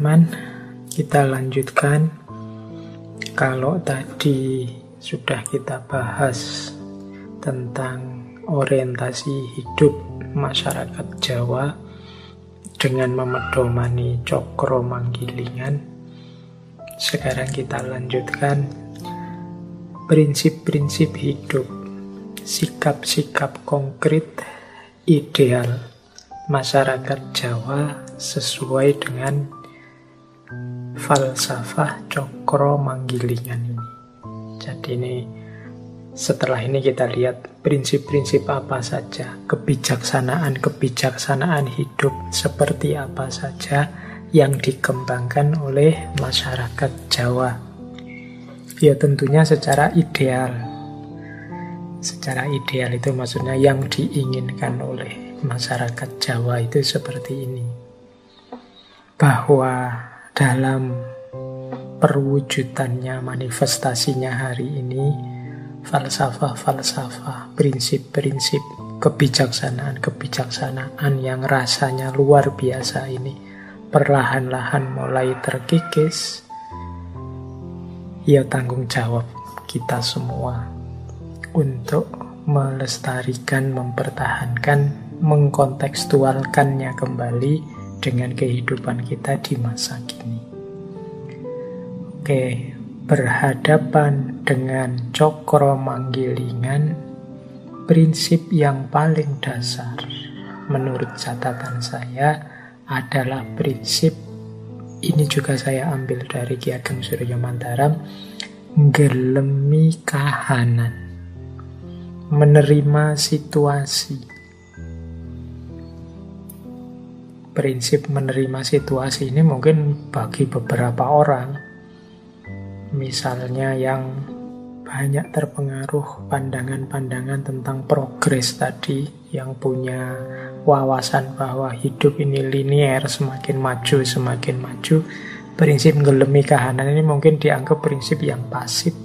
Teman-teman, kita lanjutkan. Kalau tadi sudah kita bahas tentang orientasi hidup masyarakat Jawa dengan memedomani cokro manggilingan, sekarang kita lanjutkan prinsip-prinsip hidup, sikap-sikap konkret ideal masyarakat Jawa sesuai dengan falsafah cokro manggilingan ini. Jadi ini setelah ini kita lihat prinsip-prinsip apa saja, kebijaksanaan-kebijaksanaan hidup seperti apa saja yang dikembangkan oleh masyarakat Jawa. Ya tentunya secara ideal. Secara ideal itu maksudnya yang diinginkan oleh masyarakat Jawa itu seperti ini bahwa dalam perwujudannya manifestasinya hari ini falsafah-falsafah, prinsip-prinsip kebijaksanaan-kebijaksanaan yang rasanya luar biasa ini perlahan-lahan mulai terkikis ya tanggung jawab kita semua untuk melestarikan, mempertahankan, mengkontekstualkannya kembali dengan kehidupan kita di masa kini. Oke, berhadapan dengan cokro manggilingan, prinsip yang paling dasar menurut catatan saya adalah prinsip ini juga saya ambil dari Ki Ageng Surya Mantaram gelemi kahanan menerima situasi prinsip menerima situasi ini mungkin bagi beberapa orang. Misalnya yang banyak terpengaruh pandangan-pandangan tentang progres tadi yang punya wawasan bahwa hidup ini linier semakin maju semakin maju. Prinsip ngelemi kahanan ini mungkin dianggap prinsip yang pasif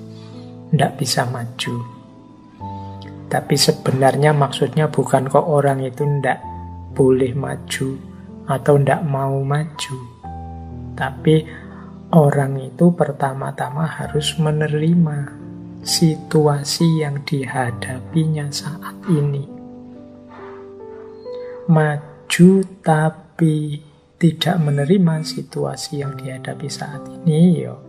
tidak bisa maju. Tapi sebenarnya maksudnya bukan kok orang itu tidak boleh maju atau tidak mau maju. Tapi orang itu pertama-tama harus menerima situasi yang dihadapinya saat ini. Maju tapi tidak menerima situasi yang dihadapi saat ini, yo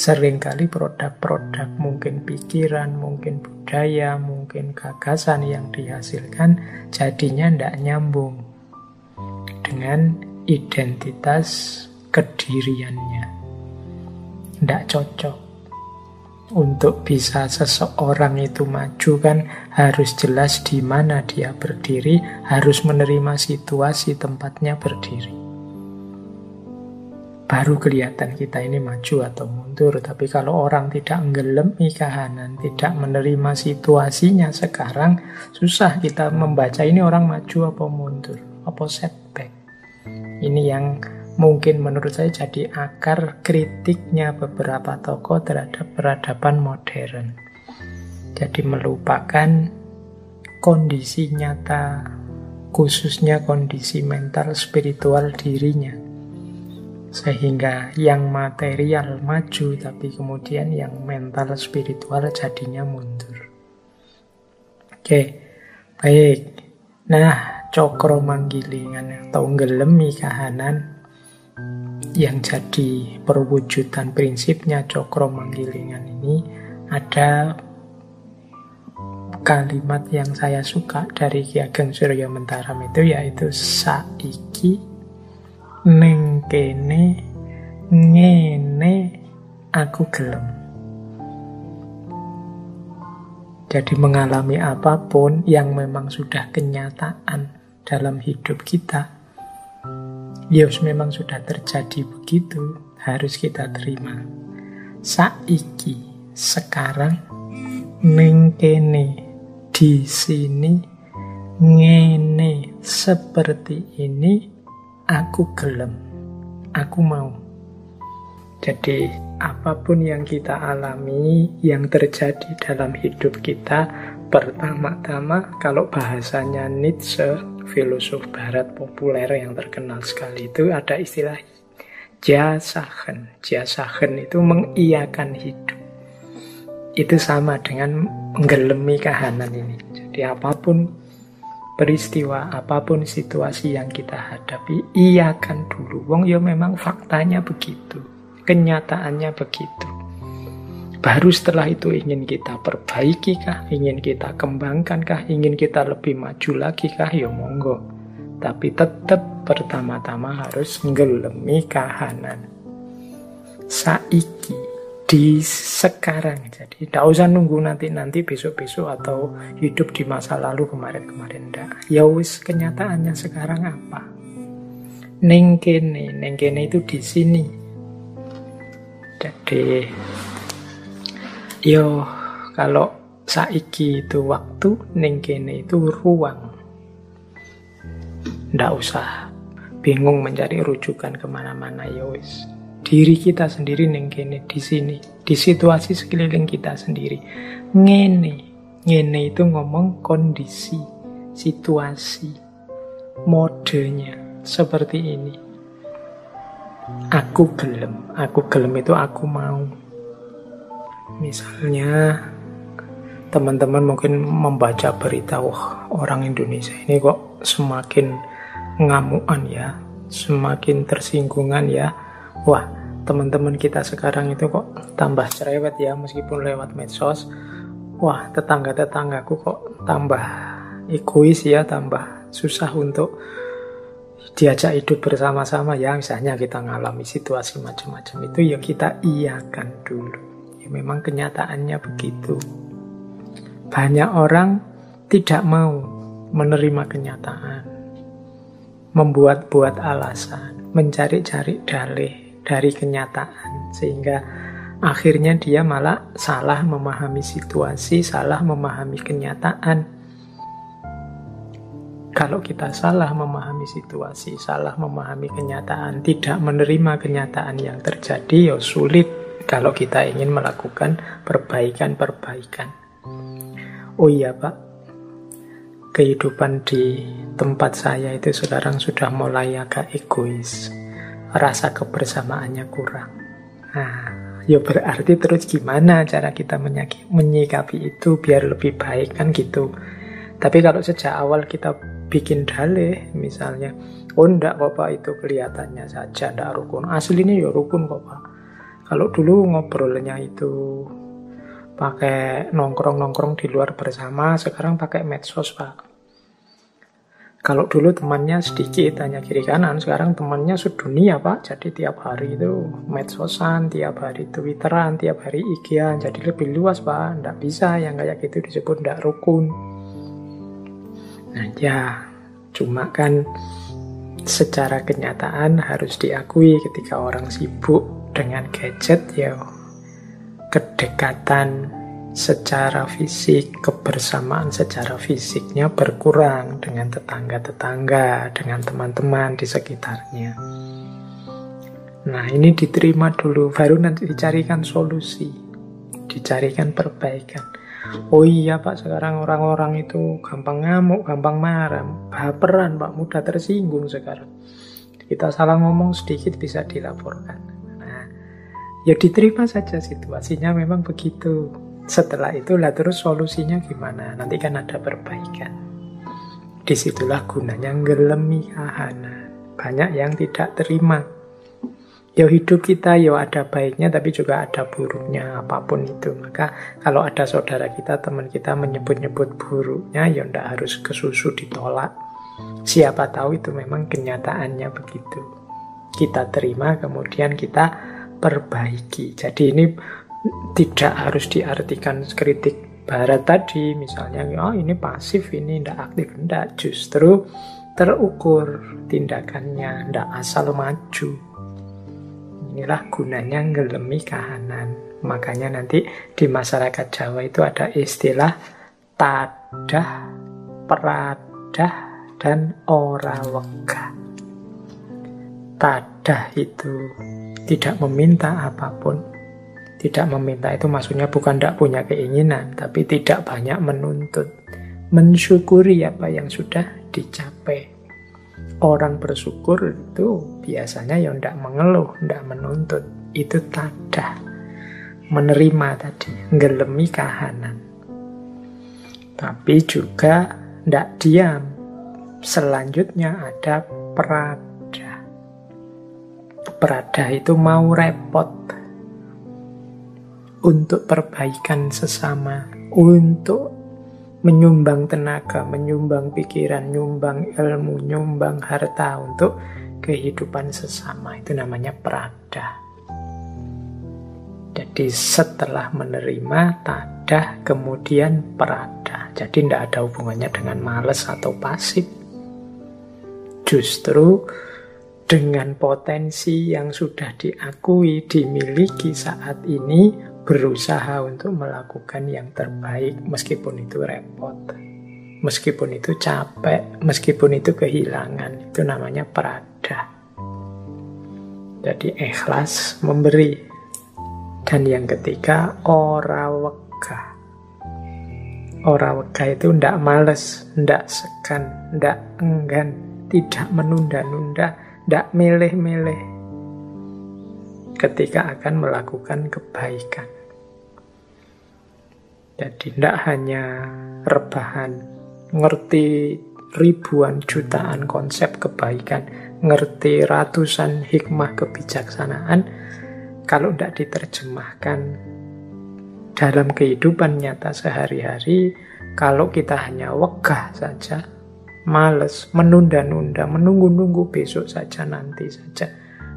sering kali produk-produk mungkin pikiran, mungkin budaya, mungkin gagasan yang dihasilkan jadinya tidak nyambung dengan identitas kediriannya. Tidak cocok. Untuk bisa seseorang itu maju kan harus jelas di mana dia berdiri, harus menerima situasi tempatnya berdiri. Baru kelihatan kita ini maju atau mundur. Tapi kalau orang tidak menggelemi kahanan, tidak menerima situasinya sekarang, susah kita membaca ini orang maju apa mundur, apa setback. Ini yang mungkin menurut saya jadi akar kritiknya beberapa tokoh terhadap peradaban modern. Jadi melupakan kondisi nyata, khususnya kondisi mental spiritual dirinya. Sehingga yang material maju, tapi kemudian yang mental spiritual jadinya mundur. Oke, baik. Nah, cokro manggilingan atau gelemi kahanan. Yang jadi perwujudan prinsipnya cokro manggilingan ini ada kalimat yang saya suka dari Ki Ageng Surya Mentaram itu yaitu saiki neng kene ngene aku gelem. Jadi mengalami apa pun yang memang sudah kenyataan dalam hidup kita. Ya memang sudah terjadi begitu, harus kita terima. Saiki, sekarang, nengkene, di sini, ngene, seperti ini, aku gelem, aku mau. Jadi apa pun yang kita alami, yang terjadi dalam hidup kita, pertama-tama kalau bahasanya Nietzsche, filosof barat populer yang terkenal sekali itu ada istilah jasahen. Jasahen itu mengiakan hidup. Itu sama dengan menggelemi kahanan ini. Jadi apa pun peristiwa, apa pun situasi yang kita hadapi, iakan dulu. Wong ya memang faktanya begitu. Kenyataannya begitu. Baru setelah itu ingin kita perbaiki kah? Ingin kita kembangkan kah? Ingin kita lebih maju lagi kah? Ya monggo. Tapi tetap pertama-tama harus ngelemi kahanan. Saiki di sekarang jadi tidak usah nunggu nanti-nanti besok-besok atau hidup di masa lalu kemarin-kemarin ndak ya wis kenyataannya sekarang apa nengkene nengkene itu di sini jadi Yo, kalau saiki itu waktu, ning kene itu ruang. Ndak usah bingung mencari rujukan ke mana-mana ya wis. Diri kita sendiri ning kene di sini, di situasi sekeliling kita sendiri. Ngene, ngene itu ngomong kondisi, situasi, modenya seperti ini. Aku gelem, aku gelem itu aku mau Misalnya teman-teman mungkin membaca berita, wah orang Indonesia ini kok semakin ngamuan ya, semakin tersinggungan ya. Wah, teman-teman kita sekarang itu kok tambah cerewet ya meskipun lewat medsos. Wah, tetangga-tetanggaku kok tambah egois ya, tambah susah untuk diajak hidup bersama-sama ya misalnya kita ngalami situasi macam-macam itu ya kita iakan dulu memang kenyataannya begitu. Banyak orang tidak mau menerima kenyataan, membuat-buat alasan, mencari-cari dalih dari kenyataan, sehingga akhirnya dia malah salah memahami situasi, salah memahami kenyataan. Kalau kita salah memahami situasi, salah memahami kenyataan, tidak menerima kenyataan yang terjadi, ya sulit kalau kita ingin melakukan perbaikan-perbaikan. Oh iya Pak, kehidupan di tempat saya itu sekarang sudah mulai agak egois. Rasa kebersamaannya kurang. Nah, ya berarti terus gimana cara kita menyikapi itu biar lebih baik kan gitu. Tapi kalau sejak awal kita bikin dalih misalnya, oh ndak kok itu kelihatannya saja ndak rukun. Aslinya ya rukun kok Pak kalau dulu ngobrolnya itu pakai nongkrong-nongkrong di luar bersama, sekarang pakai medsos, Pak. Kalau dulu temannya sedikit, hanya kiri kanan, sekarang temannya sedunia, Pak. Jadi tiap hari itu medsosan, tiap hari twitteran, tiap hari ig Jadi lebih luas, Pak. Nggak bisa yang kayak gitu disebut nggak rukun. Nah, ya, cuma kan secara kenyataan harus diakui ketika orang sibuk dengan gadget ya kedekatan secara fisik, kebersamaan secara fisiknya berkurang dengan tetangga-tetangga, dengan teman-teman di sekitarnya. Nah, ini diterima dulu, baru nanti dicarikan solusi, dicarikan perbaikan. Oh iya Pak, sekarang orang-orang itu gampang ngamuk, gampang marah, baperan Pak, mudah tersinggung sekarang. Kita salah ngomong sedikit bisa dilaporkan. Ya diterima saja situasinya memang begitu. Setelah itu lah terus solusinya gimana? Nanti kan ada perbaikan. Di situlah gunanya ngelemi kahana. Banyak yang tidak terima. Ya hidup kita ya ada baiknya tapi juga ada buruknya apa pun itu. Maka kalau ada saudara kita, teman kita menyebut-nyebut buruknya ya ndak harus kesusu ditolak. Siapa tahu itu memang kenyataannya begitu. Kita terima kemudian kita perbaiki. Jadi ini tidak harus diartikan kritik barat tadi. Misalnya oh ini pasif ini tidak aktif. Tidak justru terukur tindakannya tidak asal maju. Inilah gunanya ngelemi kahanan. Makanya nanti di masyarakat Jawa itu ada istilah tadah peradah dan ora wegah. Tadah itu tidak meminta apa pun. Tidak meminta itu maksudnya bukan tidak punya keinginan, tapi tidak banyak menuntut. mensyukuri apa yang sudah dicapai. Orang bersyukur itu biasanya ya tidak mengeluh, tidak menuntut. Itu tadah. Menerima tadi, ngelemi kahanan. Tapi juga tidak diam. Selanjutnya ada perada. Perada itu mau repot untuk perbaikan sesama, untuk menyumbang tenaga, menyumbang pikiran, nyumbang ilmu, nyumbang harta untuk kehidupan sesama. Itu namanya perada. Jadi setelah menerima tadah, kemudian perada. Jadi tidak ada hubungannya dengan males atau pasif. Justru dengan potensi yang sudah diakui, dimiliki saat ini, berusaha untuk melakukan yang terbaik meskipun itu repot. Meskipun itu capek, meskipun itu kehilangan, itu namanya perada. Jadi ikhlas memberi. Dan yang ketiga, ora wega. Ora wega itu ndak males, ndak segan, ndak enggan, tidak menunda-nunda, ndak milih-milih ketika akan melakukan kebaikan. Jadi tidak hanya rebahan, ngerti ribuan jutaan konsep kebaikan, ngerti ratusan hikmah kebijaksanaan, kalau tidak diterjemahkan dalam kehidupan nyata sehari-hari, kalau kita hanya wegah saja, males, menunda-nunda, menunggu-nunggu besok saja, nanti saja,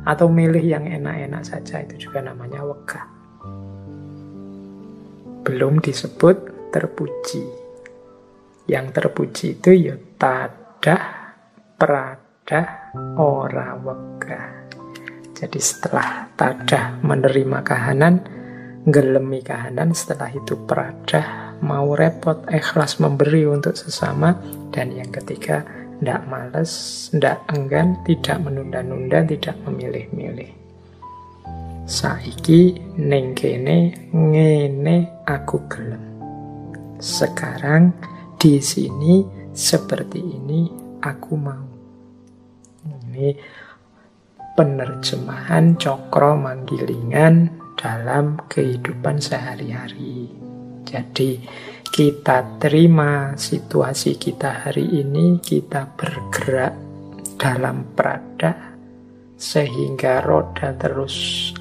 atau milih yang enak-enak saja, itu juga namanya wegah belum disebut terpuji. Yang terpuji itu ya tadah, pradah, ora wega. Jadi setelah tadah menerima kahanan, gelemi kahanan, setelah itu pradah, mau repot, ikhlas memberi untuk sesama, dan yang ketiga, tidak males, tidak enggan, tidak menunda-nunda, tidak memilih-milih saiki ning kene ngene aku gelem. Sekarang di sini seperti ini aku mau. Ini penerjemahan cokro manggilingan dalam kehidupan sehari-hari. Jadi kita terima situasi kita hari ini, kita bergerak dalam perada sehingga roda terus